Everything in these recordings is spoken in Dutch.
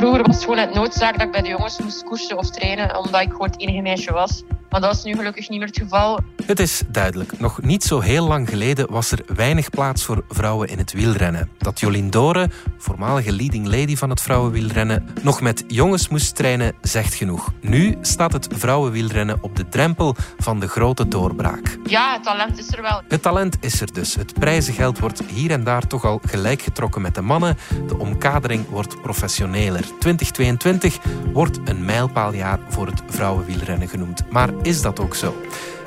Vroeger was het gewoon het noodzaak dat ik bij de jongens moest koersen of trainen, omdat ik gewoon het enige meisje was. Maar dat is nu gelukkig niet meer het geval. Het is duidelijk. Nog niet zo heel lang geleden was er weinig plaats voor vrouwen in het wielrennen. Dat Jolien Dore, voormalige leading lady van het vrouwenwielrennen, nog met jongens moest trainen, zegt genoeg. Nu staat het vrouwenwielrennen op de drempel van de grote doorbraak. Ja, het talent is er wel. Het talent is er dus. Het prijzengeld wordt hier en daar toch al gelijk getrokken met de mannen. De omkadering wordt professioneler. 2022 wordt een mijlpaaljaar voor het vrouwenwielrennen genoemd. Maar is dat ook zo?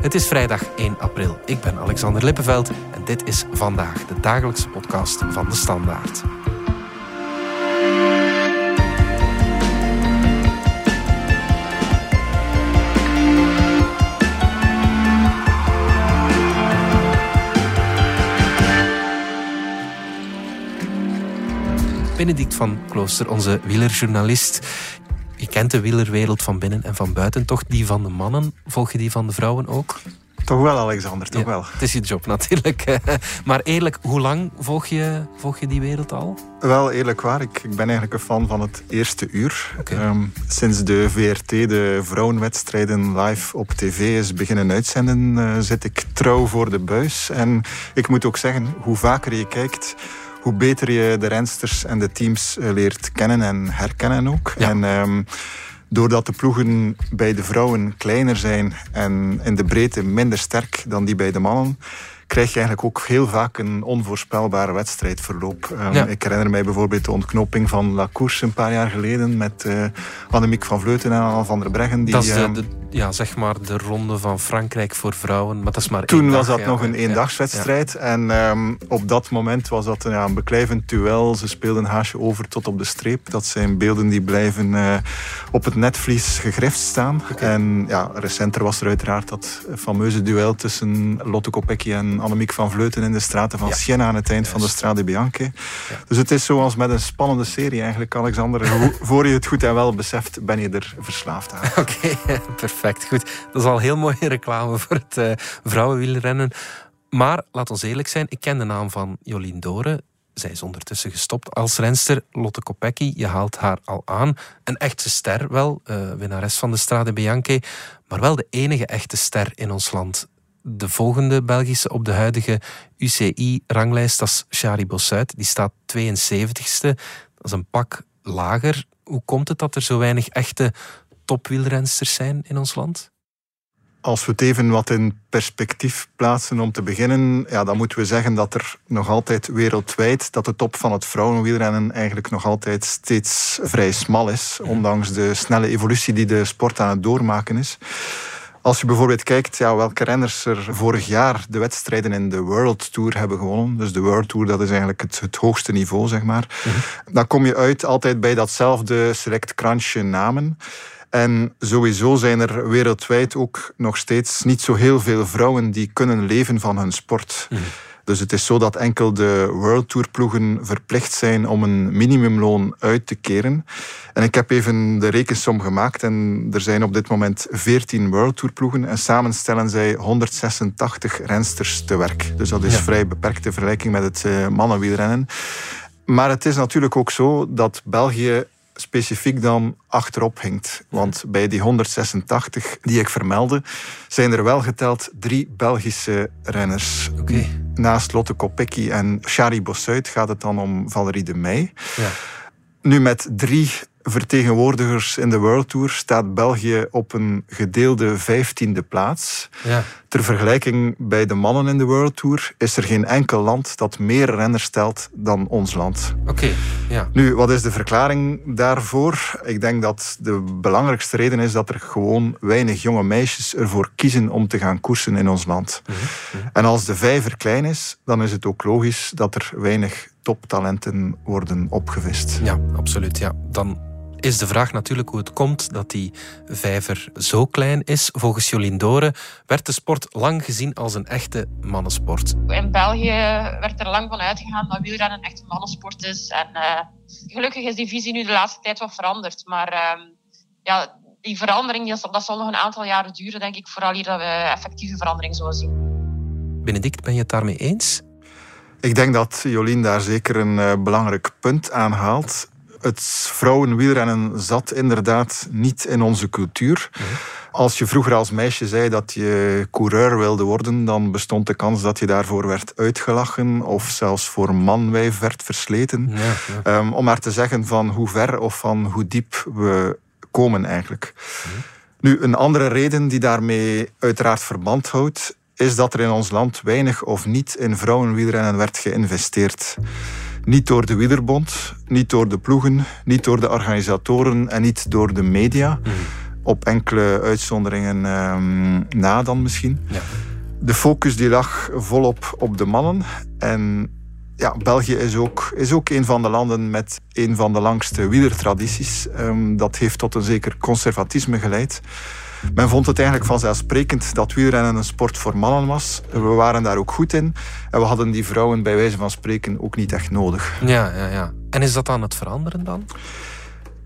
Het is vrijdag 1 april. Ik ben Alexander Lippenveld en dit is vandaag de dagelijkse podcast van de Standaard. Benedict van Klooster, onze wielerjournalist. Je kent de wielerwereld van binnen en van buiten. Toch die van de mannen, volg je die van de vrouwen ook? Toch wel, Alexander, toch wel. Het is je job natuurlijk. Maar eerlijk, hoe lang volg je, volg je die wereld al? Wel, eerlijk waar. Ik, ik ben eigenlijk een fan van het eerste uur. Ehm, sinds de VRT de vrouwenwedstrijden live op tv is beginnen uitzenden, uh, zit ik trouw voor de buis. En ik moet ook zeggen, hoe vaker je kijkt, hoe beter je de rensters en de teams eh, leert kennen en herkennen ook. En um, doordat de ploegen bij de vrouwen kleiner zijn en in de breedte minder sterk dan die bij de mannen, krijg je eigenlijk ook heel vaak een onvoorspelbare wedstrijdverloop. Um, Ik herinner mij bijvoorbeeld de ontknoping van La Course een paar jaar geleden met uh, Annemiek van Vleuten en Anne van der Breggen. Die, dat is de, um, de, ja, zeg maar de ronde van Frankrijk voor vrouwen. Maar dat is maar Toen was dat nog een eendagswedstrijd. En um, op dat moment was dat ja, een beklijvend duel. Ze speelden haasje over tot op de streep. Dat zijn beelden die blijven uh, op het netvlies gegrift staan. Okay. En ja, recenter was er uiteraard dat fameuze duel tussen Lotte Kopecky en Annemiek van Vleuten in de straten van ja. Siena aan het eind van de Strade Bianche. Ja. Dus het is zoals met een spannende serie eigenlijk, Alexander. Voor je het goed en wel beseft, ben je er verslaafd aan. Oké, okay, perfect. Goed. Dat is al heel mooie reclame voor het uh, vrouwenwielrennen. Maar laat ons eerlijk zijn, ik ken de naam van Jolien Dore. Zij is ondertussen gestopt als renster. Lotte Kopecky, je haalt haar al aan. Een echte ster wel, uh, winnares van de Strade Bianche. Maar wel de enige echte ster in ons land de volgende Belgische op de huidige UCI-ranglijst, dat is Shari Bossuit. Die staat 72ste. Dat is een pak lager. Hoe komt het dat er zo weinig echte topwielrensters zijn in ons land? Als we het even wat in perspectief plaatsen om te beginnen, ja, dan moeten we zeggen dat er nog altijd wereldwijd, dat de top van het vrouwenwielrennen eigenlijk nog altijd steeds vrij smal is, ondanks de snelle evolutie die de sport aan het doormaken is. Als je bijvoorbeeld kijkt ja, welke renners er vorig jaar de wedstrijden in de World Tour hebben gewonnen. Dus de World Tour, dat is eigenlijk het, het hoogste niveau, zeg maar. Mm-hmm. Dan kom je uit altijd bij datzelfde select krantje namen. En sowieso zijn er wereldwijd ook nog steeds niet zo heel veel vrouwen die kunnen leven van hun sport. Mm-hmm. Dus het is zo dat enkel de World Tour ploegen verplicht zijn om een minimumloon uit te keren. En ik heb even de rekensom gemaakt en er zijn op dit moment 14 World Tour ploegen en samen stellen zij 186 rensters te werk. Dus dat is ja. vrij beperkte vergelijking met het uh, mannenwielrennen. Maar het is natuurlijk ook zo dat België specifiek dan achterop hinkt. Want bij die 186 die ik vermeldde, zijn er wel geteld drie Belgische renners. Okay. Naast Lotte Kopecky en Shari Bossuit gaat het dan om Valerie de Meij. Ja. Nu met drie vertegenwoordigers in de World Tour staat België op een gedeelde vijftiende plaats. Ja. Ter vergelijking bij de mannen in de World Tour is er geen enkel land dat meer renners stelt dan ons land. Oké, okay, ja. Nu, wat is de verklaring daarvoor? Ik denk dat de belangrijkste reden is dat er gewoon weinig jonge meisjes ervoor kiezen om te gaan koersen in ons land. Mm -hmm. En als de vijver klein is, dan is het ook logisch dat er weinig toptalenten worden opgevist. Ja, absoluut. Ja. Dan is de vraag natuurlijk hoe het komt dat die vijver zo klein is. Volgens Jolien Dore werd de sport lang gezien als een echte mannensport. In België werd er lang van uitgegaan dat wielrennen een echte mannensport is. En uh, gelukkig is die visie nu de laatste tijd wat veranderd. Maar uh, ja, die verandering dat zal nog een aantal jaren duren, denk ik, vooral hier dat we effectieve verandering zullen zien. Benedict, ben je het daarmee eens? Ik denk dat Jolien daar zeker een uh, belangrijk punt aan haalt. Het vrouwenwielrennen zat inderdaad niet in onze cultuur. Als je vroeger als meisje zei dat je coureur wilde worden, dan bestond de kans dat je daarvoor werd uitgelachen of zelfs voor manwijf werd versleten. Ja, ehm, om maar te zeggen van hoe ver of van hoe diep we komen eigenlijk. Nu, een andere reden die daarmee uiteraard verband houdt, is dat er in ons land weinig of niet in vrouwenwielrennen werd geïnvesteerd. Niet door de wielerbond, niet door de ploegen, niet door de organisatoren en niet door de media. Mhm. Op enkele uitzonderingen um, na dan misschien. Ja. De focus die lag volop op de mannen. En ja, België is ook, is ook een van de landen met een van de langste wielertradities. Um, dat heeft tot een zeker conservatisme geleid. Men vond het eigenlijk vanzelfsprekend dat wielrennen een sport voor mannen was. We waren daar ook goed in. En we hadden die vrouwen bij wijze van spreken ook niet echt nodig. Ja, ja, ja. En is dat aan het veranderen dan?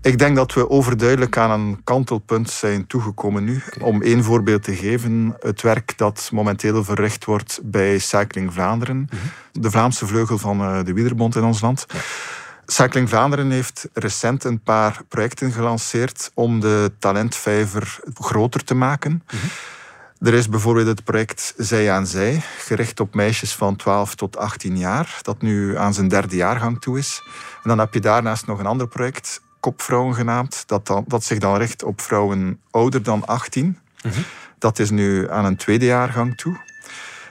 Ik denk dat we overduidelijk aan een kantelpunt zijn toegekomen nu. Om één voorbeeld te geven, het werk dat momenteel verricht wordt bij Cycling Vlaanderen, mhm. de Vlaamse vleugel van eh, de Wielerbond in ons land. Cycling Vlaanderen heeft recent een paar projecten gelanceerd om de talentvijver groter te maken. Mhm. Er is bijvoorbeeld het project Zij aan Zij, gericht op meisjes van 12 tot 18 jaar, dat nu aan zijn derde jaargang toe is. En dan heb je daarnaast nog een ander project, Kopvrouwen genaamd, dat, dan, dat zich dan richt op vrouwen ouder dan 18. Mhm. Dat is nu aan een tweede jaargang toe.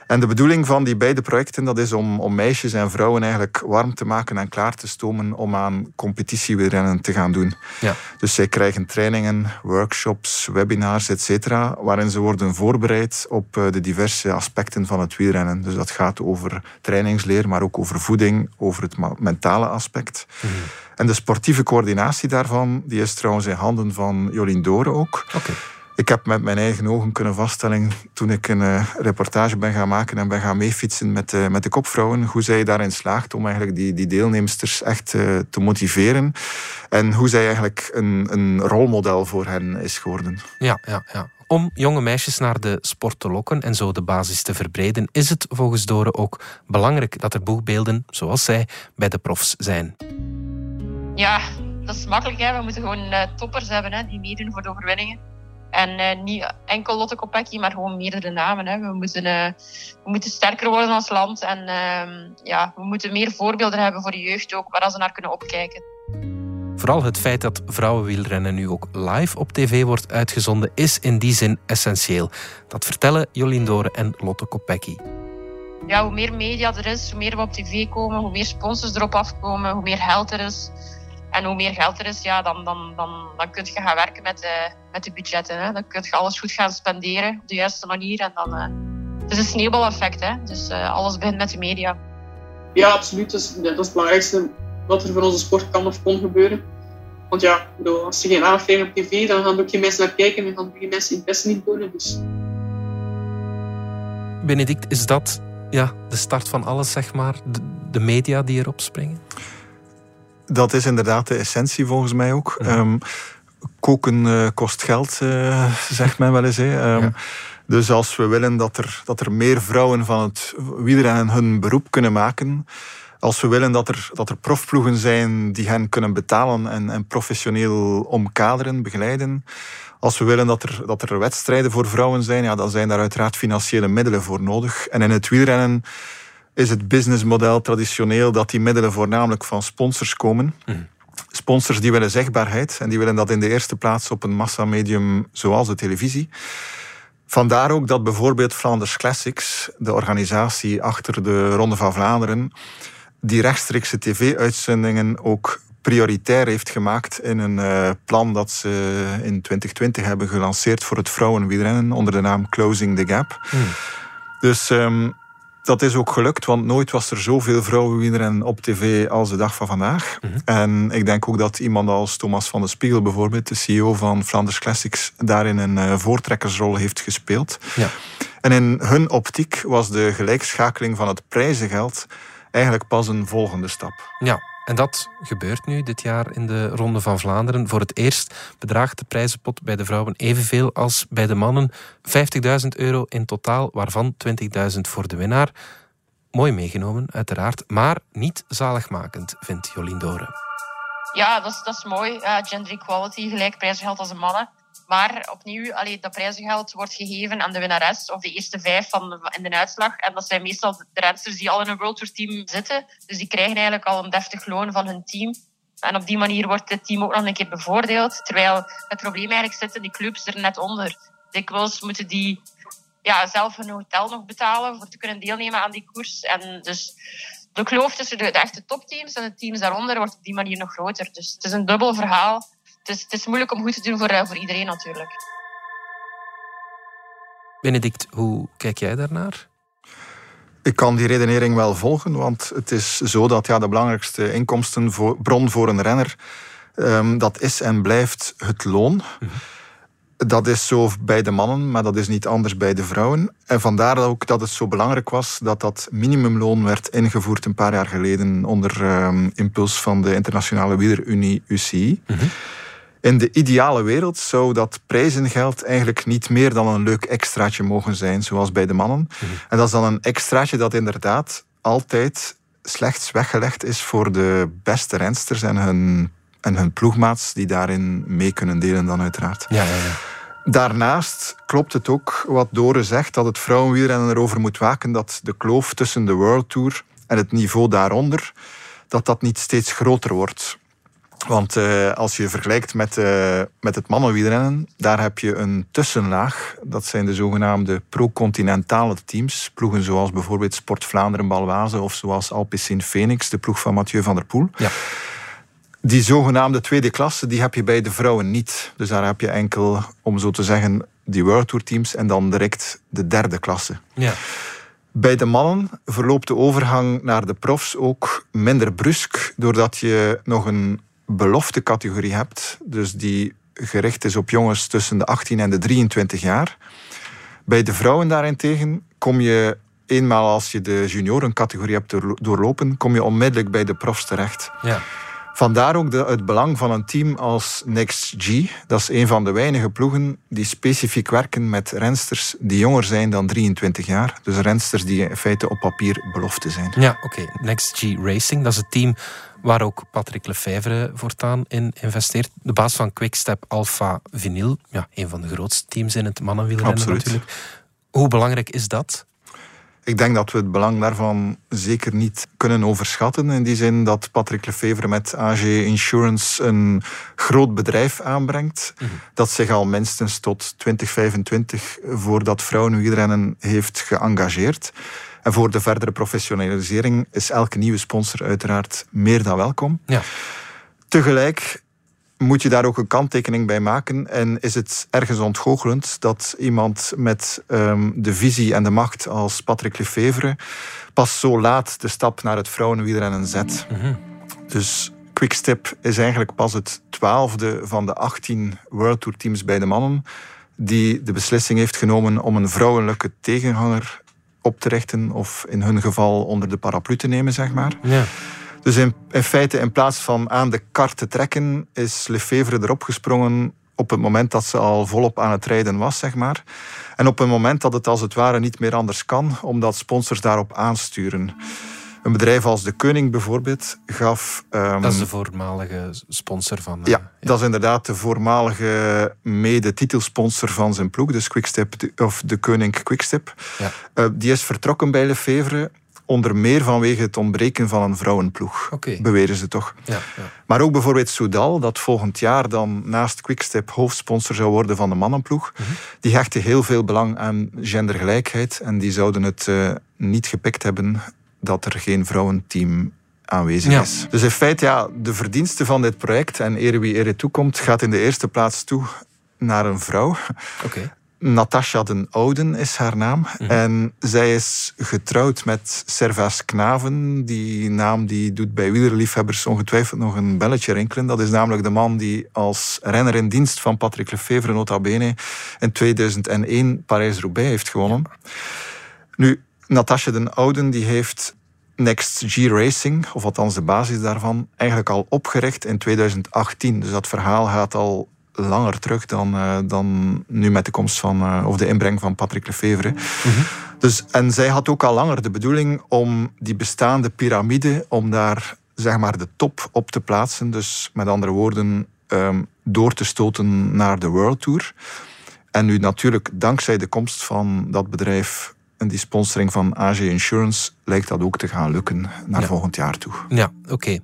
En de bedoeling van die beide projecten dat is om, om meisjes en vrouwen eigenlijk warm te maken en klaar te stomen om aan competitiewielrennen te gaan doen. Ja. Dus zij krijgen trainingen, workshops, webinars, etc. waarin ze worden voorbereid op eh, de diverse aspecten van het wielrennen. Dus dat gaat over trainingsleer, maar ook over voeding, over het mentale aspect. Mhm. En de sportieve coördinatie daarvan die is trouwens in handen van Jolien Doren ook. Okay. Ik heb met mijn eigen ogen kunnen vaststellen toen ik een uh, reportage ben gaan maken en ben gaan meefietsen met, uh, met de kopvrouwen, hoe zij daarin slaagt om eigenlijk die, die deelnemsters echt uh, te motiveren. En hoe zij eigenlijk een, een rolmodel voor hen is geworden. Ja, ja, ja. Om jonge meisjes naar de sport te lokken en zo de basis te verbreden, is het volgens Doren ook belangrijk dat er boegbeelden, zoals zij, bij de profs zijn. Ja, dat is makkelijk. Hè. We moeten gewoon toppers hebben hè, die meedoen voor de overwinningen. En uh, niet enkel Lotte Kopecky, maar gewoon meerdere namen. Hè. We, moeten, uh, we moeten sterker worden als land. En uh, ja, we moeten meer voorbeelden hebben voor de jeugd ook, waar ze naar kunnen opkijken. Vooral het feit dat vrouwenwielrennen nu ook live op tv wordt uitgezonden, is in die zin essentieel. Dat vertellen Jolien Doren en Lotte Kopecky. Ja, hoe meer media er is, hoe meer we op tv komen, hoe meer sponsors erop afkomen, hoe meer geld er is. En hoe meer geld er is, ja, dan, dan, dan, dan kun je gaan werken met de, met de budgetten. Hè. Dan kun je alles goed gaan spenderen op de juiste manier. En dan, uh, het is een sneeuwbaleffect. Hè. Dus uh, alles begint met de media. Ja, absoluut. Dat is, dat is het belangrijkste wat er voor onze sport kan of kon gebeuren. Want ja, als je geen aandacht krijgt op tv, dan gaan er ook geen mensen naar kijken en gaan geen mensen interesse niet tonen. Dus. Benedict, is dat ja, de start van alles, zeg maar? De, de media die erop springen? Dat is inderdaad de essentie volgens mij ook. Ehm, koken uh, kost geld, uh, zegt men wel eens. Hè. Um, Dus als we willen dat er, dat er meer vrouwen van het wielrennen hun beroep kunnen maken, als we willen dat er, dat er profploegen zijn die hen kunnen betalen en, en professioneel omkaderen, begeleiden, als we willen dat er, dat er wedstrijden voor vrouwen zijn, ja, dan zijn daar uiteraard financiële middelen voor nodig. En in het wielrennen is het businessmodel traditioneel dat die middelen voornamelijk van sponsors komen. Mhm. Sponsors die willen zichtbaarheid en die willen dat in de eerste plaats op een massamedium zoals de televisie. Vandaar ook dat bijvoorbeeld Flanders Classics, de organisatie achter de Ronde van Vlaanderen, die rechtstreekse tv-uitzendingen ook prioritair heeft gemaakt in een uh, plan dat ze in 2020 hebben gelanceerd voor het vrouwenwielrennen onder de naam Closing the Gap. Mhm. Dus um, dat is ook gelukt, want nooit was er zoveel vrouwenwielrennen op tv als de dag van vandaag. Mhm. En ik denk ook dat iemand als Thomas van de Spiegel bijvoorbeeld, de CEO van Flanders Classics, daarin een uh, voortrekkersrol heeft gespeeld. Ja. En in hun optiek was de gelijkschakeling van het prijzengeld eigenlijk pas een volgende stap. Ja, en dat gebeurt nu dit jaar in de Ronde van Vlaanderen. Voor het eerst bedraagt de prijzenpot bij de vrouwen evenveel als bij de mannen. 50.000 euro in totaal, waarvan 20.000 voor de winnaar. Mooi meegenomen, uiteraard, maar niet zaligmakend, vindt Jolien Doren. Ja, dat is, dat is mooi. gender equality, gelijk prijzengeld als de mannen. Maar opnieuw, allee, dat prijzengeld wordt gegeven aan de winnares of de eerste vijf van in de uitslag. En dat zijn meestal de rensters die al in een World Tour team zitten. Dus die krijgen eigenlijk al een deftig loon van hun team. En op die manier wordt het team ook nog een keer bevoordeeld. Terwijl het probleem eigenlijk zit in die clubs er net onder. Dikwijls moeten die ja, zelf hun hotel nog betalen voor te kunnen deelnemen aan die koers. En dus de kloof tussen de, echte topteams en de teams daaronder wordt op die manier nog groter. Dus het is een dubbel verhaal. Het is, het is moeilijk om goed te doen voor, eh, voor iedereen natuurlijk. Benedict, hoe kijk jij daarnaar? Ik kan die redenering wel volgen, want het is zo dat ja, de belangrijkste inkomstenbron voor een renner, um, dat is en blijft het loon. Mhm. Dat is zo bij de mannen, maar dat is niet anders bij de vrouwen. En vandaar ook dat het zo belangrijk was dat dat minimumloon werd ingevoerd een paar jaar geleden onder um, impuls van de Internationale Wielerunie UCI. Mm in de ideale wereld zou dat prijzengeld eigenlijk niet meer dan een leuk extraatje mogen zijn, zoals bij de mannen. Mhm. En dat is dan een extraatje dat inderdaad altijd slechts weggelegd is voor de beste rensters en hun, en hun ploegmaats die daarin mee kunnen delen dan uiteraard. Ja, ja, ja. Daarnaast klopt het ook wat Dore zegt, dat het vrouwenwielrennen erover moet waken dat de kloof tussen de World Tour en het niveau daaronder, dat dat niet steeds groter wordt. Want uh, als je vergelijkt met, uh, met het mannenwielrennen, daar heb je een tussenlaag. Dat zijn de zogenaamde pro-continentale teams. Ploegen zoals bijvoorbeeld Sport Vlaanderen Balwaze of zoals Alpecin Phoenix, de ploeg van Mathieu van der Poel. Ja. Die zogenaamde tweede klasse, die heb je bij de vrouwen niet. Dus daar heb je enkel, om zo te zeggen, die World Tour teams en dan direct de derde klasse. Ja. Bij de mannen verloopt de overgang naar de profs ook minder brusk, doordat je nog een beloftecategorie hebt, dus die gericht is op jongens tussen de 18 en de 23 jaar. Bij de vrouwen daarentegen kom je eenmaal als je de juniorencategorie hebt doorlopen, kom je onmiddellijk bij de profs terecht. Ja. Vandaar ook de, het belang van een team als Next G. Dat is een van de weinige ploegen die specifiek werken met rensters die jonger zijn dan 23 jaar. Dus rensters die in feite op papier belofte zijn. Ja, oké. Next G Racing, dat is het team waar ook Patrick Lefevre voortaan in investeert. De baas van Quickstep Alpha Vinyl, ja, een van de grootste teams in het mannenwielrennen Absoluut. natuurlijk. Hoe belangrijk is dat? Ik denk dat we het belang daarvan zeker niet kunnen overschatten. In die zin dat Patrick Lefevre met AG Insurance een groot bedrijf aanbrengt. Mhm. Dat zich al minstens tot 2025 voor dat vrouwenwielrennen heeft geëngageerd. En voor de verdere professionalisering is elke nieuwe sponsor uiteraard meer dan welkom. Ja. Tegelijk moet je daar ook een kanttekening bij maken. En is het ergens ontgoochelend dat iemand met um, de visie en de macht als Patrick Lefevre pas zo laat de stap naar het vrouwenwielrennen zet. Mm Dus Quickstep is eigenlijk pas het twaalfde van de 18 World Tour teams bij de mannen die de beslissing heeft genomen om een vrouwelijke tegenhanger op te richten of in hun geval onder de paraplu te nemen, zeg maar. Ja. Dus in, in feite, in plaats van aan de kar te trekken, is Lefevre erop gesprongen op het moment dat ze al volop aan het rijden was, zeg maar. En op een moment dat het als het ware niet meer anders kan, omdat sponsors daarop aansturen. Een bedrijf als De Koning bijvoorbeeld gaf... Um, dat is de voormalige sponsor van... ja, uh, dat is inderdaad de voormalige mede-titelsponsor van zijn ploeg, dus Quickstep, of De Koning Quickstep. Ja. Uh, die is vertrokken bij Lefevre onder meer vanwege het ontbreken van een vrouwenploeg, okay. beweren ze toch. Ja, ja. Maar ook bijvoorbeeld Soudal, dat volgend jaar dan naast Quickstep hoofdsponsor zou worden van de mannenploeg, mm -hmm. die hechten heel veel belang aan gendergelijkheid en die zouden het uh, niet gepikt hebben dat er geen vrouwenteam aanwezig Ja. is. Dus in feite, ja, de verdienste van dit project, en ere wie ere toekomt, gaat in de eerste plaats toe naar een vrouw. Oké. Natasha den Ouden is haar naam. Mhm. En zij is getrouwd met Servaas Knaven. Die naam die doet bij wielerliefhebbers ongetwijfeld nog een belletje rinkelen. Dat is namelijk de man die als renner in dienst van Patrick Lefevre nota bene in 2001 Parijs-Roubaix heeft gewonnen. Nu, Natasha den Ouden die heeft Next G Racing, of althans de basis daarvan, eigenlijk al opgericht in 2018. Dus dat verhaal gaat al langer terug dan, uh, dan nu met de komst van, uh, of de inbreng van Patrick Lefevre. Mm -hmm. dus, en zij had ook al langer de bedoeling om die bestaande piramide, om daar zeg maar de top op te plaatsen. Dus met andere woorden, um, door te stoten naar de World Tour. En nu natuurlijk, dankzij de komst van dat bedrijf en die sponsoring van AG Insurance, lijkt dat ook te gaan lukken naar volgend jaar toe. Ja, oké.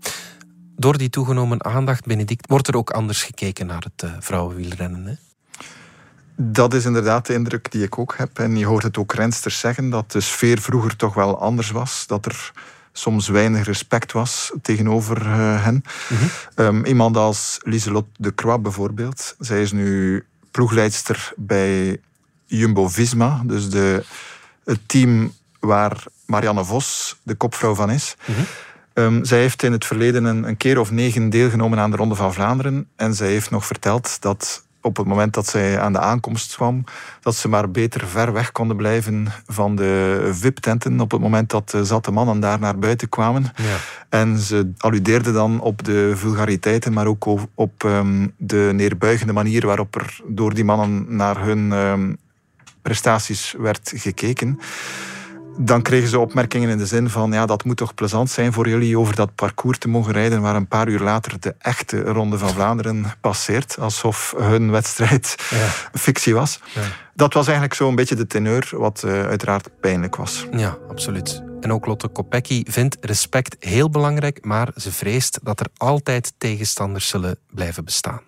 Door die toegenomen aandacht, Benedict, wordt er ook anders gekeken naar het uh, vrouwenwielrennen. Hè? Dat is inderdaad de indruk die ik ook heb. En je hoort het ook rensters zeggen, dat de sfeer vroeger toch wel anders was. Dat er soms weinig respect was tegenover uh, hen. Mm iemand als Lieselot de Croix bijvoorbeeld. Zij is nu ploegleidster bij Jumbo-Visma. Dus de, het team waar Marianne Vos de kopvrouw van is. Mm zij heeft in het verleden een, een, keer of negen deelgenomen aan de Ronde van Vlaanderen. En zij heeft nog verteld dat op het moment dat zij aan de aankomst kwam, dat ze maar beter ver weg konden blijven van de VIP-tenten op het moment dat de zatte mannen daar naar buiten kwamen. Ja. En ze alludeerde dan op de vulgariteiten, maar ook op um, de neerbuigende manier waarop er door die mannen naar hun um, prestaties werd gekeken dan kregen ze opmerkingen in de zin van ja, dat moet toch plezant zijn voor jullie over dat parcours te mogen rijden waar een paar uur later de echte Ronde van Vlaanderen passeert. Alsof hun wedstrijd ja. fictie was. Ja. Dat was eigenlijk zo'n beetje de teneur, wat uh, uiteraard pijnlijk was. Ja, absoluut. En ook Lotte Kopecky vindt respect heel belangrijk, maar ze vreest dat er altijd tegenstanders zullen blijven bestaan.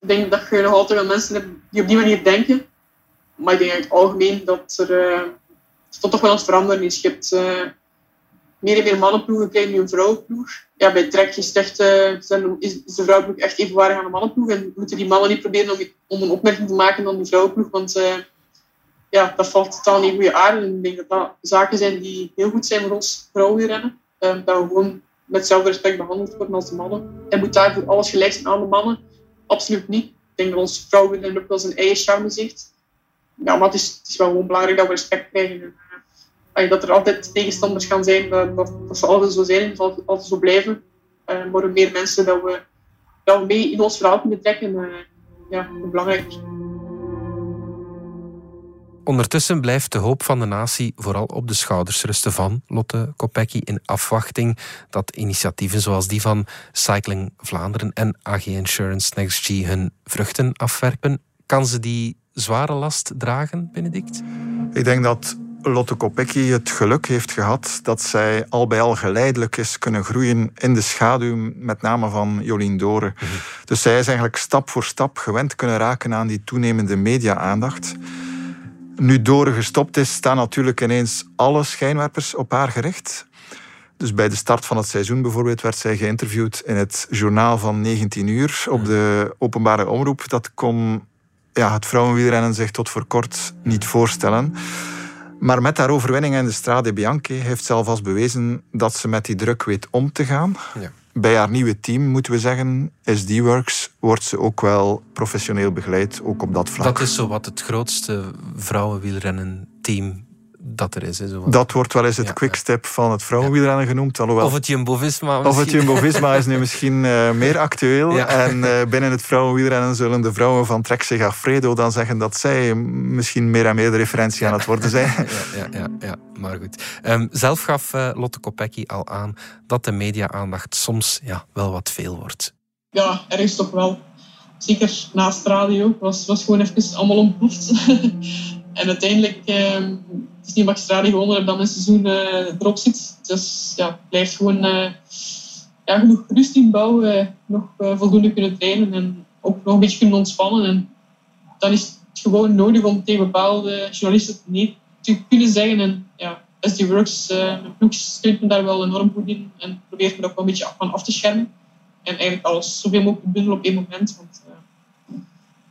Ik denk dat je nog altijd wel mensen hebt die op die manier denken. Maar ik denk in het algemeen dat er... Uh is toch wel aan het veranderen. Je hebt uh, meer en meer mannenploegen krijgen nu een vrouwenploeg. Ja, bij Trek is, echt, uh, is de vrouwenploeg echt evenwaardig aan de mannenploeg. En moeten die mannen niet proberen om, een opmerking te maken dan die vrouwenploeg. Want uh, ja, dat valt totaal niet goede aarde. En ik denk dat dat zaken zijn die heel goed zijn voor ons vrouwenrennen. Uh, dat we gewoon met hetzelfde respect behandeld worden als de mannen. En moet daarvoor alles gelijk zijn aan de mannen? Absoluut niet. Ik denk dat ons vrouwenrennen ook wel zijn eigen charme zegt. Ja, maar het is, het is wel gewoon belangrijk dat we respect krijgen dat er altijd tegenstanders gaan zijn, dat, dat, dat zal altijd zo zijn en zal altijd zo blijven. Uh, maar hoe meer mensen dat we, dat we mee in ons verhaal kunnen trekken, uh, ja, hoe belangrijker. Ondertussen blijft de hoop van de natie vooral op de schouders rusten van Lotte Kopecky in afwachting dat initiatieven zoals die van Cycling Vlaanderen en AG Insurance Next G hun vruchten afwerpen. Kan ze die zware last dragen, Benedict? Ik denk dat Lotte Kopecky het geluk heeft gehad dat zij al bij al geleidelijk is kunnen groeien in de schaduw, met name van Jolien Doren. Mhm. Dus zij is eigenlijk stap voor stap gewend kunnen raken aan die toenemende media-aandacht. Nu Doren gestopt is, staan natuurlijk ineens alle schijnwerpers op haar gericht. Dus bij de start van het seizoen bijvoorbeeld werd zij geïnterviewd in het journaal van 19 uur op mhm. de openbare omroep. Dat kon ja, het vrouwenwielrennen zich tot voor kort niet voorstellen. Maar met haar overwinning in de Strade Bianchi heeft ze alvast bewezen dat ze met die druk weet om te gaan. Ja. Bij haar nieuwe team, moeten we zeggen, SD-Works, wordt ze ook wel professioneel begeleid, ook op dat vlak. Dat is zo wat het grootste vrouwenwielrennen team dat er is. Hè, dat wordt wel eens het quickstep van het vrouwenwielrennen genoemd. Alhoewel, of het Jumbo-Visma Of het Jumbo-Visma is nu misschien uh, meer actueel. En uh, binnen het vrouwenwielrennen zullen de vrouwen van Trek Segafredo dan zeggen dat zij misschien meer en meer de referentie aan het worden zijn. Ja, ja, ja, maar goed. Um, zelf gaf uh, Lotte Kopecky al aan dat de media-aandacht soms ja, wel wat veel wordt. Ja, er is toch wel. Zeker naast radio was, was gewoon even allemaal ontploft. en uiteindelijk ehm, het is niet Strade gewonnen heb dat mijn seizoen uh, erop zit. Dus ja, blijft gewoon uh, ja, genoeg rust in bouwen, nog uh, voldoende kunnen trainen en ook nog een beetje kunnen ontspannen. En dan is het gewoon nodig om tegen bepaalde journalisten nee te kunnen zeggen. En ja, SD Works, mijn ploeg steunt me daar wel enorm goed in en probeert me ook wel een beetje van af te schermen. En eigenlijk alles zoveel mogelijk bundelen op één moment. Want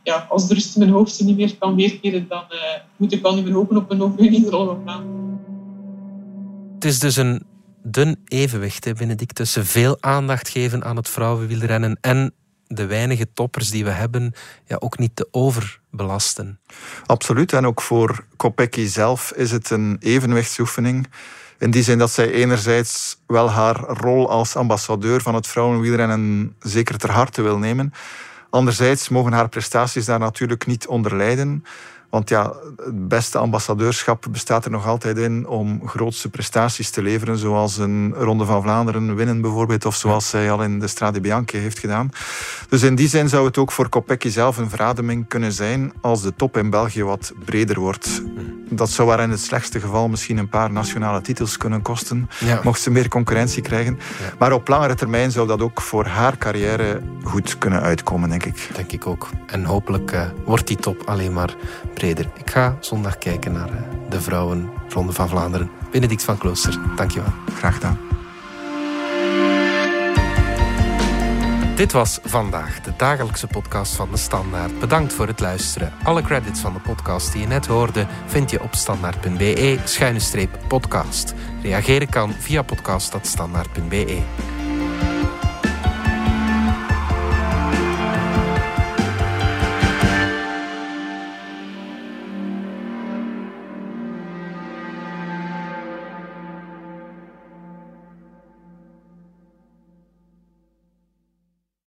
ja, als de rust in mijn hoofd niet meer kan weerkeren, dan uh, moet ik wel niet meer hopen op een overwinning van Vlaanderen. Het is dus een dun evenwicht, hè, Benedict, tussen veel aandacht geven aan het vrouwenwielrennen en de weinige toppers die we hebben ja, ook niet te overbelasten. Absoluut. En ook voor Kopecky zelf is het een evenwichtsoefening. In die zin dat zij enerzijds wel haar rol als ambassadeur van het vrouwenwielrennen zeker ter harte wil nemen. Anderzijds mogen haar prestaties daar natuurlijk niet onder lijden. Want ja, het beste ambassadeurschap bestaat er nog altijd in om grootste prestaties te leveren, zoals een Ronde van Vlaanderen winnen bijvoorbeeld, of zoals zij al in de Strade Bianche heeft gedaan. Dus in die zin zou het ook voor Kopecky zelf een verademing kunnen zijn als de top in België wat breder wordt. Dat zou waar in het slechtste geval misschien een paar nationale titels kunnen kosten, mocht ze meer concurrentie krijgen. Maar op langere termijn zou dat ook voor haar carrière goed kunnen uitkomen, denk ik. Denk ik ook. En hopelijk uh, wordt die top alleen maar breder. Ik ga zondag kijken naar uh, de vrouwenronde van Vlaanderen. Benedict van Klooster, dankjewel. Graag gedaan. Dit was vandaag de dagelijkse podcast van de Standaard. Bedankt voor het luisteren. Alle credits van de podcast die je net hoorde vind je op standaard.be-podcast. Reageren kan via podcast.standaard.be.